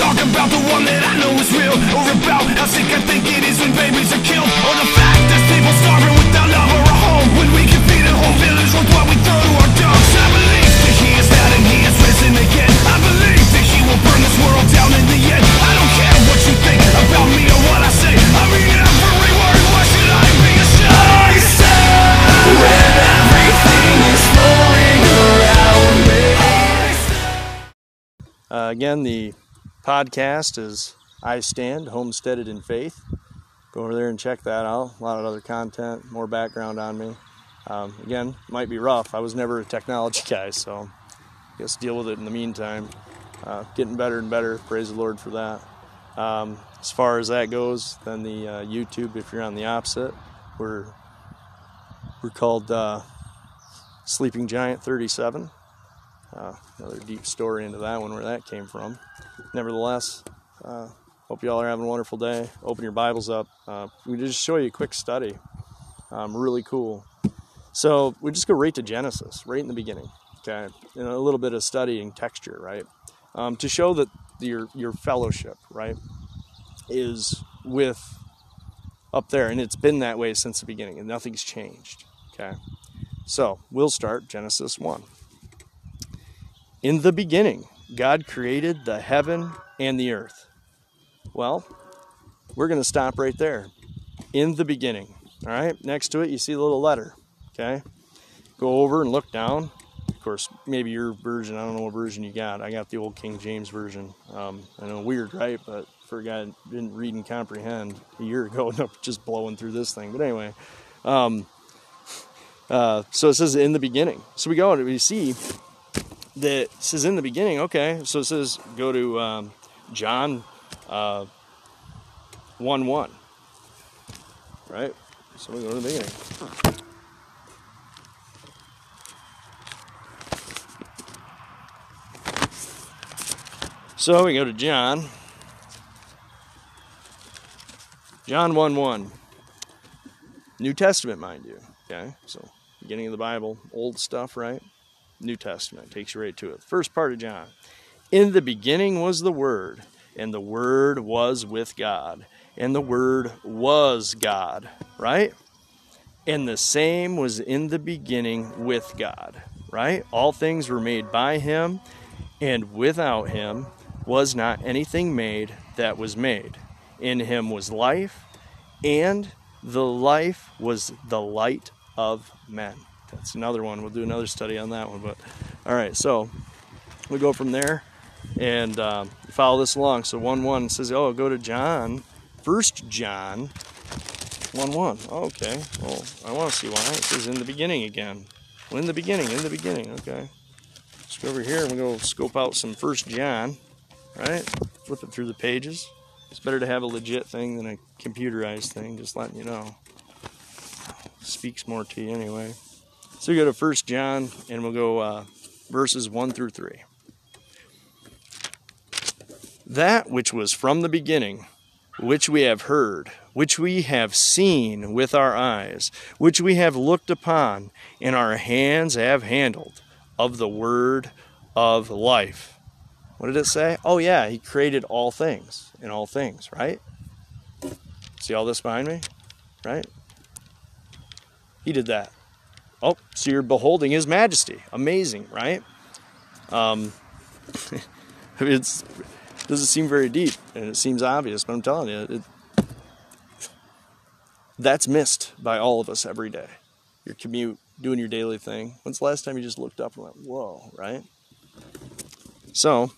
talk about the one that I know is real Or about how sick I think it is when babies are killed Or the fact there's people starving without love or a home When we can feed a whole village with what we throw to our dogs. I believe that he is and he is risen again. I believe that he will burn this world down in the end. I don't care what you think about me or what I say. I mean every word, why should I be ashamed? I stand when everything is falling around me Uh, again, the podcast is I Stand, Homesteaded in Faith. Go over there and check that out. A lot of other content, more background on me. Um, again, might be rough. I was never a technology guy, so I guess deal with it in the meantime. Uh, getting better and better. Praise the Lord for that. Um, as far as that goes, then the uh, YouTube, if you're on the opposite, we're we're called uh, Sleeping Giant 37. Uh, another deep story into that one, where that came from. Nevertheless, uh, hope you all are having a wonderful day. Open your Bibles up. Uh, we just show you a quick study. Um, really cool. So we just go right to Genesis, right in the beginning. Okay, and a little bit of studying texture, right, um, to show that your your fellowship, right, is with up there, and it's been that way since the beginning, and nothing's changed. Okay, so we'll start Genesis one. In the beginning, God created the heaven and the earth. Well, we're going to stop right there. In the beginning. All right, next to it, you see the little letter. Okay, go over and look down. Of course, maybe your version, I don't know what version you got. I got the old King James version. Um, I know, weird, right? But for a guy didn't read and comprehend a year ago, and I'm just blowing through this thing. But anyway, um, uh, so it says in the beginning. So we go and we see that says in the beginning, okay, so it says go to um, John uh, 1 1. Right? So we go to the beginning. So we go to John. John 1 1. New Testament, mind you. Okay? So, beginning of the Bible, old stuff, right? New Testament takes you right to it. First part of John. In the beginning was the Word, and the Word was with God, and the Word was God, right? And the same was in the beginning with God, right? All things were made by Him, and without Him was not anything made that was made. In Him was life, and the life was the light of men. That's another one. We'll do another study on that one. But all right, so we go from there and um, follow this along. So one one says, "Oh, go to John, First John, one one. Okay. Well, I want to see why it says in the beginning again. Well, in the beginning, in the beginning. Okay. Let's go over here and we go scope out some First John. Right. Flip it through the pages. It's better to have a legit thing than a computerized thing. Just letting you know. Speaks more to you anyway. So we go to First John, and we'll go uh, verses one through three. That which was from the beginning, which we have heard, which we have seen with our eyes, which we have looked upon, and our hands have handled, of the word of life. What did it say? Oh, yeah, he created all things in all things, right? See all this behind me? Right? He did that. Oh, so you're beholding His Majesty. Amazing, right? Um, it's doesn't seem very deep, and it seems obvious, but I'm telling you, it, that's missed by all of us every day. Your commute, doing your daily thing. When's the last time you just looked up and went, "Whoa!" Right? So,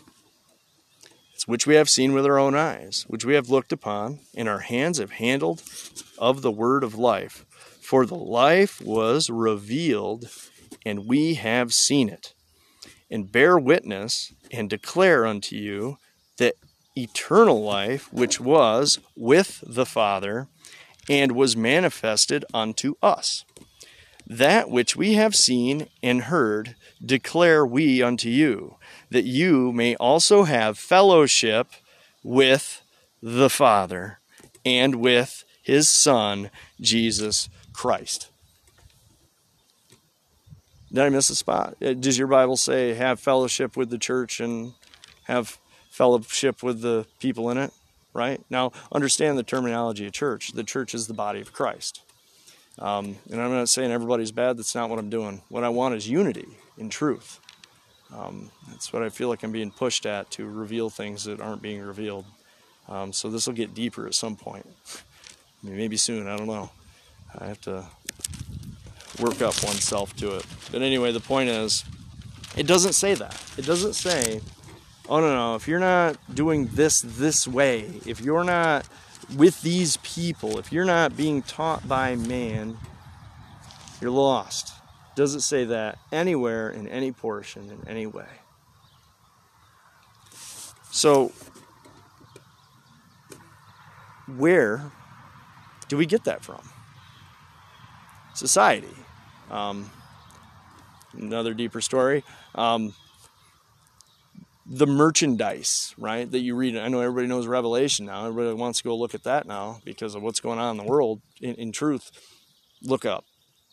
it's which we have seen with our own eyes, which we have looked upon, and our hands have handled of the word of life. For the life was revealed, and we have seen it, and bear witness, and declare unto you that eternal life which was with the Father, and was manifested unto us. That which we have seen and heard declare we unto you, that you may also have fellowship with the Father and with his Son, Jesus Christ. Did I miss a spot? Uh, Does your Bible say have fellowship with the church and have fellowship with the people in it, right? Now, understand the terminology of church. The church is the body of Christ. Um, and I'm not saying everybody's bad. That's not what I'm doing. What I want is unity in truth. Um, that's what I feel like I'm being pushed at to reveal things that aren't being revealed. Um, so this will get deeper at some point. Maybe soon. I don't know. I have to work up oneself to it. But anyway, the point is, it doesn't say that. It doesn't say, oh no, no, if you're not doing this this way, if you're not with these people, if you're not being taught by man, you're lost. It say that anywhere in any portion in any way? So, where do we get that from? Society. Um, another deeper story. Um, the merchandise, right, that you read. I know everybody knows Revelation now. Everybody wants to go look at that now because of what's going on in the world. In, in truth, look up.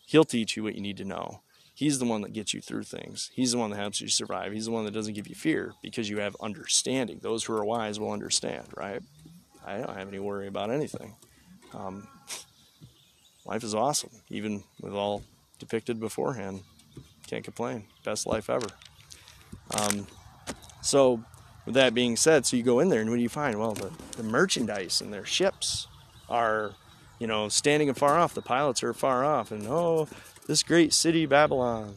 He'll teach you what you need to know. He's the one that gets you through things. He's the one that helps you survive. He's the one that doesn't give you fear because you have understanding. Those who are wise will understand, right? I don't have any worry about anything. Um, life is awesome, even with all depicted beforehand. Can't complain. Best life ever. Um, so, with that being said, so you go in there and what do you find? Well, the, the merchandise and their ships are, you know, standing afar off. The pilots are far off, and oh, this great city, Babylon.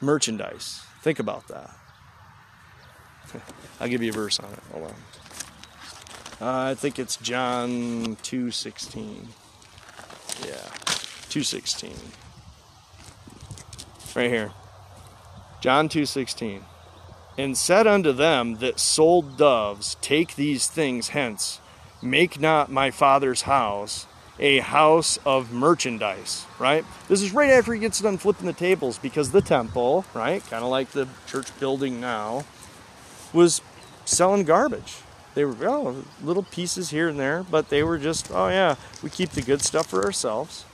Merchandise. Think about that. I'll give you a verse on it. Hold on. Uh, I think it's John 2:16. Yeah. 2:16. Right here. John 2:16. And said unto them that sold doves, take these things hence. Make not my father's house a house of merchandise, right? This is right after he gets done flipping the tables because the temple, right, kind of like the church building now, was selling garbage. They were oh, little pieces here and there, but they were just, oh yeah, we keep the good stuff for ourselves.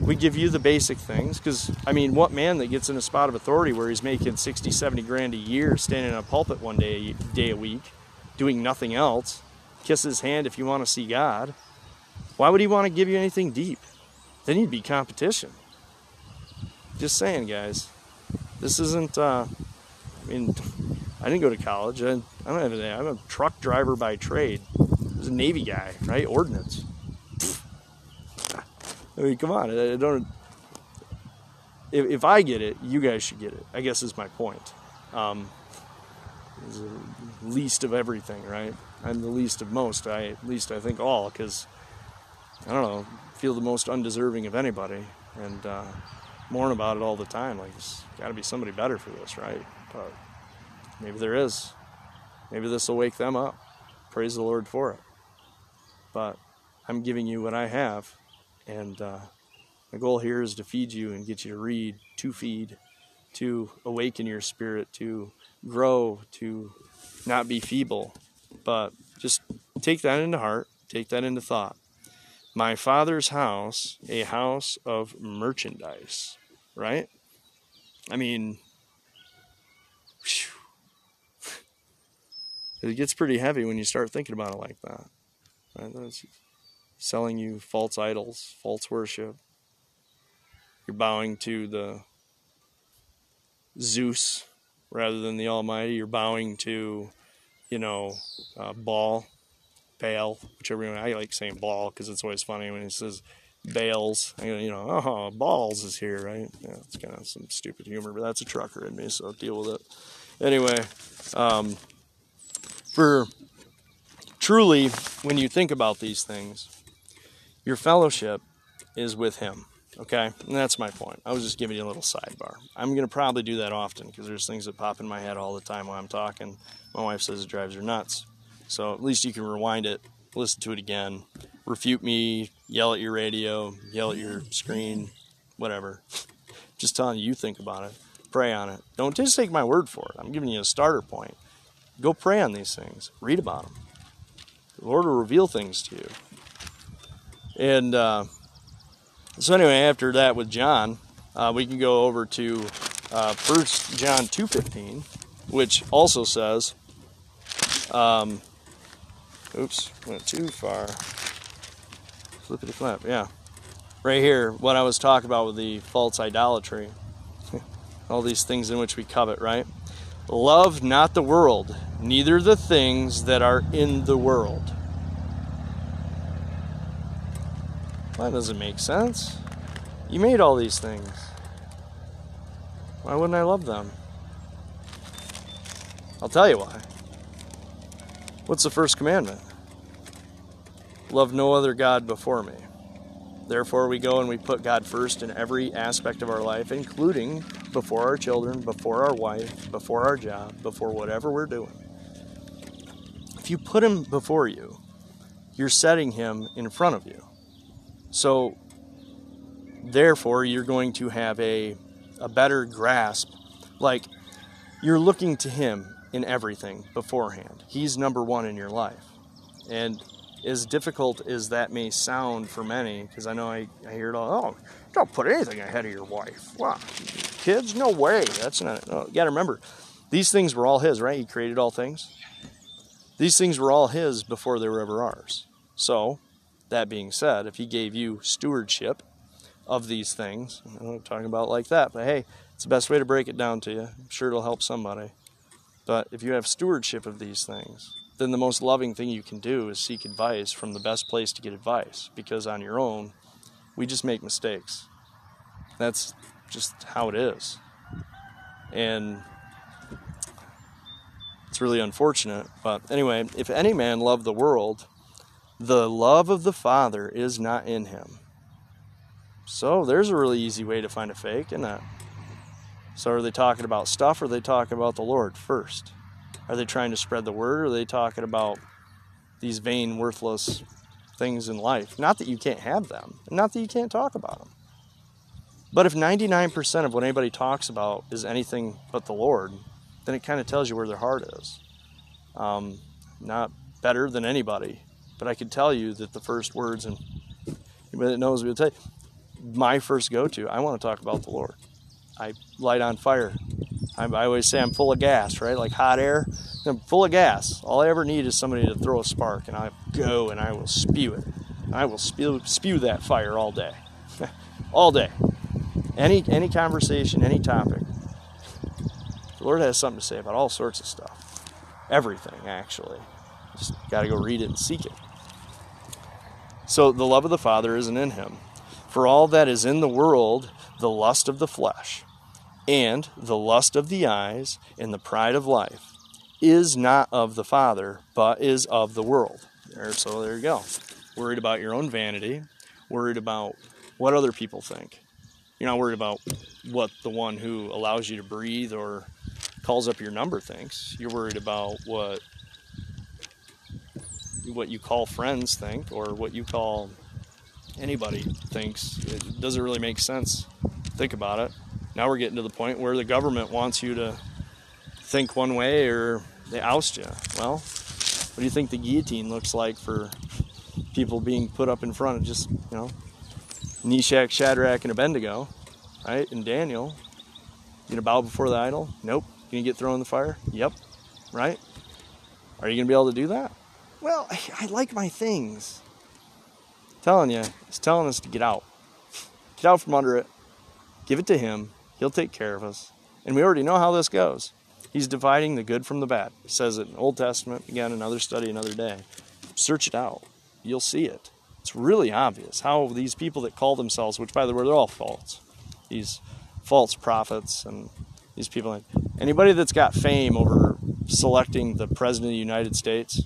We give you the basic things because, I mean, what man that gets in a spot of authority where he's making 60, 70 grand a year standing in a pulpit one day, day a week, doing nothing else, kiss his hand if you want to see God. Why would he want to give you anything deep? Then you'd be competition. Just saying, guys. This isn't, uh, I mean, I didn't go to college. I, I don't have any. I'm a truck driver by trade. I was a Navy guy, right? Ordnance. I mean, come on. I don't. If, if I get it, you guys should get it. I guess is my point. Um, least of everything, right? I'm the least of most. I at least I think all because I don't know, feel the most undeserving of anybody, and uh, mourn about it all the time. Like, there's got to be somebody better for this, right? But Maybe there is. Maybe this will wake them up. Praise the Lord for it. But I'm giving you what I have, and uh, my goal here is to feed you and get you to read, to feed, to awaken your spirit, to grow, to not be feeble. But just take that into heart, take that into thought. My father's house, a house of merchandise, right? I mean, whew, it gets pretty heavy when you start thinking about it like that. Right? That's selling you false idols, false worship. You're bowing to the Zeus rather than the Almighty. You're bowing to, you know, uh, Baal, Baal, whichever one. I like saying Baal because it's always funny when he says Bales. You know, oh, balls is here, right? Yeah, it's kind of some stupid humor, but that's a trucker in me, so deal with it. Anyway, um, for truly, when you think about these things, your fellowship is with Him. Okay? And that's my point. I was just giving you a little sidebar. I'm going to probably do that often because there's things that pop in my head all the time while I'm talking. My wife says it drives her nuts. So at least you can rewind it, listen to it again, refute me, yell at your radio, yell at your screen, whatever. Just telling you, you think about it, pray on it. Don't just take my word for it. I'm giving you a starter point. Go pray on these things, read about them. The Lord will reveal things to you. And uh, so, anyway, after that with John, uh, we can go over to uh, John 2.15, which also says, um, oops, went too far. Flippity flap, yeah. Right here, what I was talking about with the false idolatry. All these things in which we covet, right? Love not the world, neither the things that are in the world. That doesn't make sense. You made all these things. Why wouldn't I love them? I'll tell you why. What's the first commandment? Love no other God before me. Therefore, we go and we put God first in every aspect of our life, including before our children, before our wife, before our job, before whatever we're doing. If you put Him before you, you're setting Him in front of you. So, therefore, you're going to have a, a better grasp. Like, you're looking to Him in everything beforehand. He's number one in your life. And as difficult as that may sound for many, because I know I, I hear it all, oh, don't put anything ahead of your wife. Wow, kids, no way. That's not, no. you got to remember, these things were all His, right? He created all things. These things were all His before they were ever ours. So, that being said, if He gave you stewardship of these things, I'm talking about like that, but hey, it's the best way to break it down to you. I'm sure it'll help somebody. But if you have stewardship of these things, then the most loving thing you can do is seek advice from the best place to get advice because on your own, we just make mistakes. That's just how it is. And it's really unfortunate. But anyway, if any man love the world, the love of the Father is not in him. So there's a really easy way to find a fake, isn't it? So are they talking about stuff or are they talking about the Lord first? Are they trying to spread the word or are they talking about these vain, worthless things in life? Not that you can't have them, not that you can't talk about them. But if 99% of what anybody talks about is anything but the Lord, then it kind of tells you where their heart is. Um, not better than anybody, but I can tell you that the first words, and anybody that knows me will tell you, my first go to, I want to talk about the Lord. I light on fire I, I always say I'm full of gas, right? Like hot air. I'm full of gas. All I ever need is somebody to throw a spark, and I go and I will spew it. I will spew, spew that fire all day, all day. Any any conversation, any topic. The Lord has something to say about all sorts of stuff, everything actually. Just got to go read it and seek it. So the love of the Father isn't in him. For all that is in the world, the lust of the flesh and the lust of the eyes and the pride of life is not of the Father, but is of the world. There, so there you go. Worried about your own vanity, worried about what other people think. You're not worried about what the one who allows you to breathe or calls up your number thinks. You're worried about what what you call friends think or what you call anybody thinks. It doesn't really make sense. Think about it. Now we're getting to the point where the government wants you to think one way or they oust you. Well, what do you think the guillotine looks like for people being put up in front of just, you know, Meshach, Shadrach, and Abednego, right? And Daniel. You gonna bow before the idol? Nope. You gonna get thrown in the fire? Yep. Right? Are you gonna be able to do that? Well, I, I like my things. I'm telling you, it's telling us to get out. Get out from under it. Give it to him He'll take care of us. And we already know how this goes. He's dividing the good from the bad. He says it in Old Testament, again, another study, another day. Search it out. You'll see it. It's really obvious how these people that call themselves, which by the way, they're all false, these false prophets and these people, anybody that's got fame over selecting the President of the United States,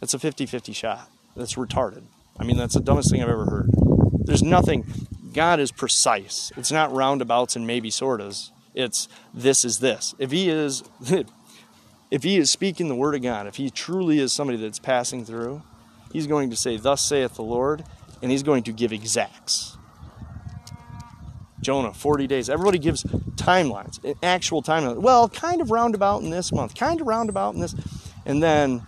it's a 50 50 shot. That's retarded. I mean, that's the dumbest thing I've ever heard. There's nothing, God is precise. It's not roundabouts and maybe sortas. It's this is this. If he is if he is speaking the word of God, if he truly is somebody that's passing through, he's going to say, Thus saith the Lord, and he's going to give exacts. Jonah, 40 days. Everybody gives timelines, actual timelines. Well, kind of roundabout in this month, kind of roundabout in this. And then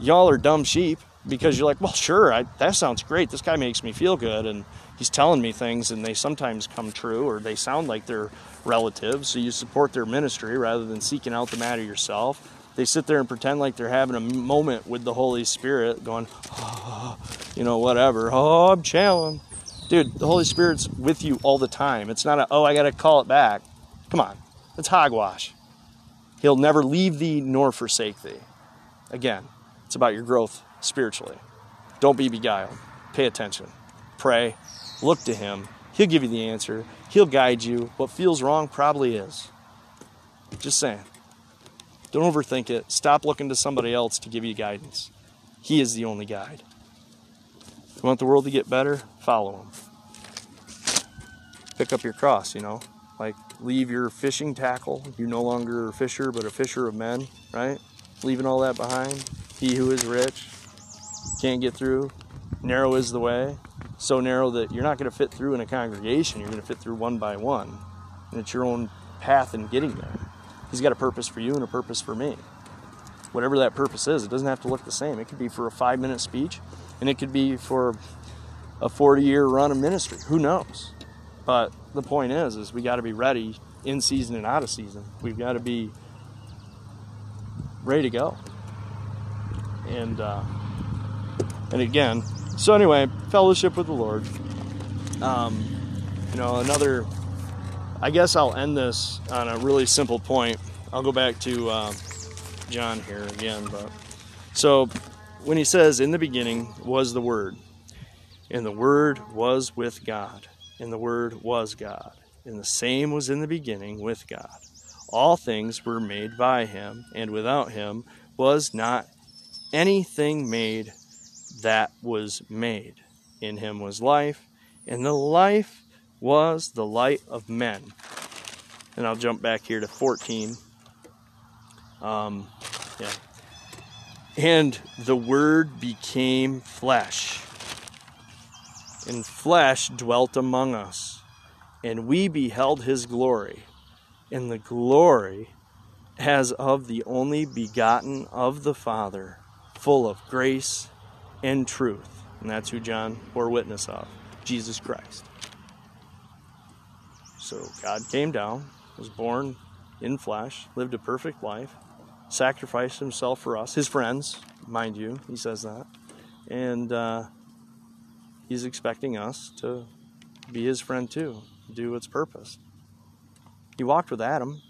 y'all are dumb sheep. because you're like, well, sure, I, that sounds great. This guy makes me feel good, and he's telling me things, and they sometimes come true, or they sound like they're relatives. So you support their ministry rather than seeking out the matter yourself. They sit there and pretend like they're having a moment with the Holy Spirit, going, oh, you know, whatever. Oh, I'm channeling. Dude, the Holy Spirit's with you all the time. It's not a, oh, I got to call it back. Come on, it's hogwash. He'll never leave thee nor forsake thee. Again, it's about your growth spiritually. Don't be beguiled. Pay attention. Pray. Look to Him. He'll give you the answer. He'll guide you. What feels wrong probably is. Just saying. Don't overthink it. Stop looking to somebody else to give you guidance. He is the only guide. You want the world to get better? Follow Him. Pick up your cross, you know. Like leave your fishing tackle. You're no longer a fisher, but a fisher of men, right? Leaving all that behind. He who is rich can't get through. Narrow is the way. So narrow that you're not going to fit through in a congregation. You're going to fit through one by one. And it's your own path in getting there. He's got a purpose for you and a purpose for me. Whatever that purpose is, it doesn't have to look the same. It could be for a five minute speech, and it could be for a 40 year run of ministry. Who knows? But the point is, is we got to be ready in season and out of season. We've got to be ready to go. And uh, and again, so anyway, fellowship with the Lord. Um, you know, another. I guess I'll end this on a really simple point. I'll go back to uh, John here again, but so when he says, "In the beginning was the Word, and the Word was with God." and the Word was God, and the same was in the beginning with God. All things were made by him, and without him was not anything made that was made. In him was life, and the life was the light of men. And I'll jump back here to 14. Um, yeah. And the Word became flesh and flesh dwelt among us, and we beheld his glory, and the glory as of the only begotten of the Father, full of grace and truth. And that's who John bore witness of Jesus Christ. So God came down, was born in flesh, lived a perfect life, sacrificed himself for us, his friends, mind you, he says that. And, uh, he's expecting us to be his friend too, do its purpose. He walked with Adam.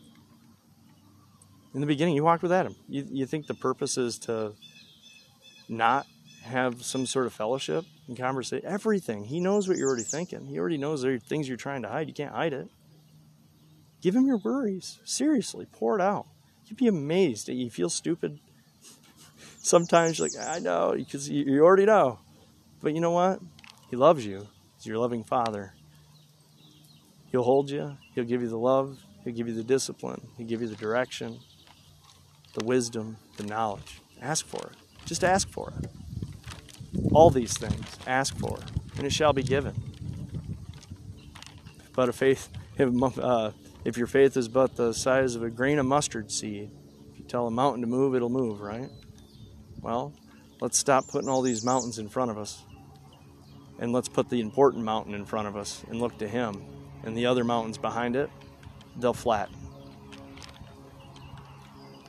In the beginning, he walked with Adam. You, you think the purpose is to not have some sort of fellowship and conversation? Everything. He knows what you're already thinking. He already knows there are things you're trying to hide. You can't hide it. Give him your worries. Seriously, pour it out. You'd be amazed you feel stupid. Sometimes like, I know, because you already know. But you know what? He loves you. He's your loving Father. He'll hold you. He'll give you the love. He'll give you the discipline. He'll give you the direction, the wisdom, the knowledge. Ask for it. Just ask for it. All these things, ask for, and it shall be given. But a faith, if, uh, if your faith is but the size of a grain of mustard seed, if you tell a mountain to move, it'll move, right? Well, let's stop putting all these mountains in front of us and let's put the important mountain in front of us and look to Him. And the other mountains behind it, they'll flatten.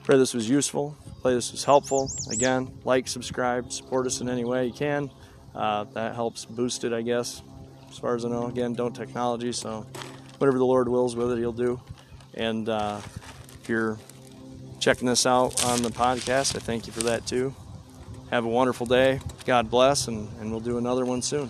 Pray this was useful. Pray this was helpful. Again, like, subscribe, support us in any way you can. Uh, that helps boost it, I guess. As far as I know, again, don't technology, so whatever the Lord wills with it, He'll do. And uh, if you're checking this out on the podcast, I thank you for that too. Have a wonderful day. God bless, and, and we'll do another one soon.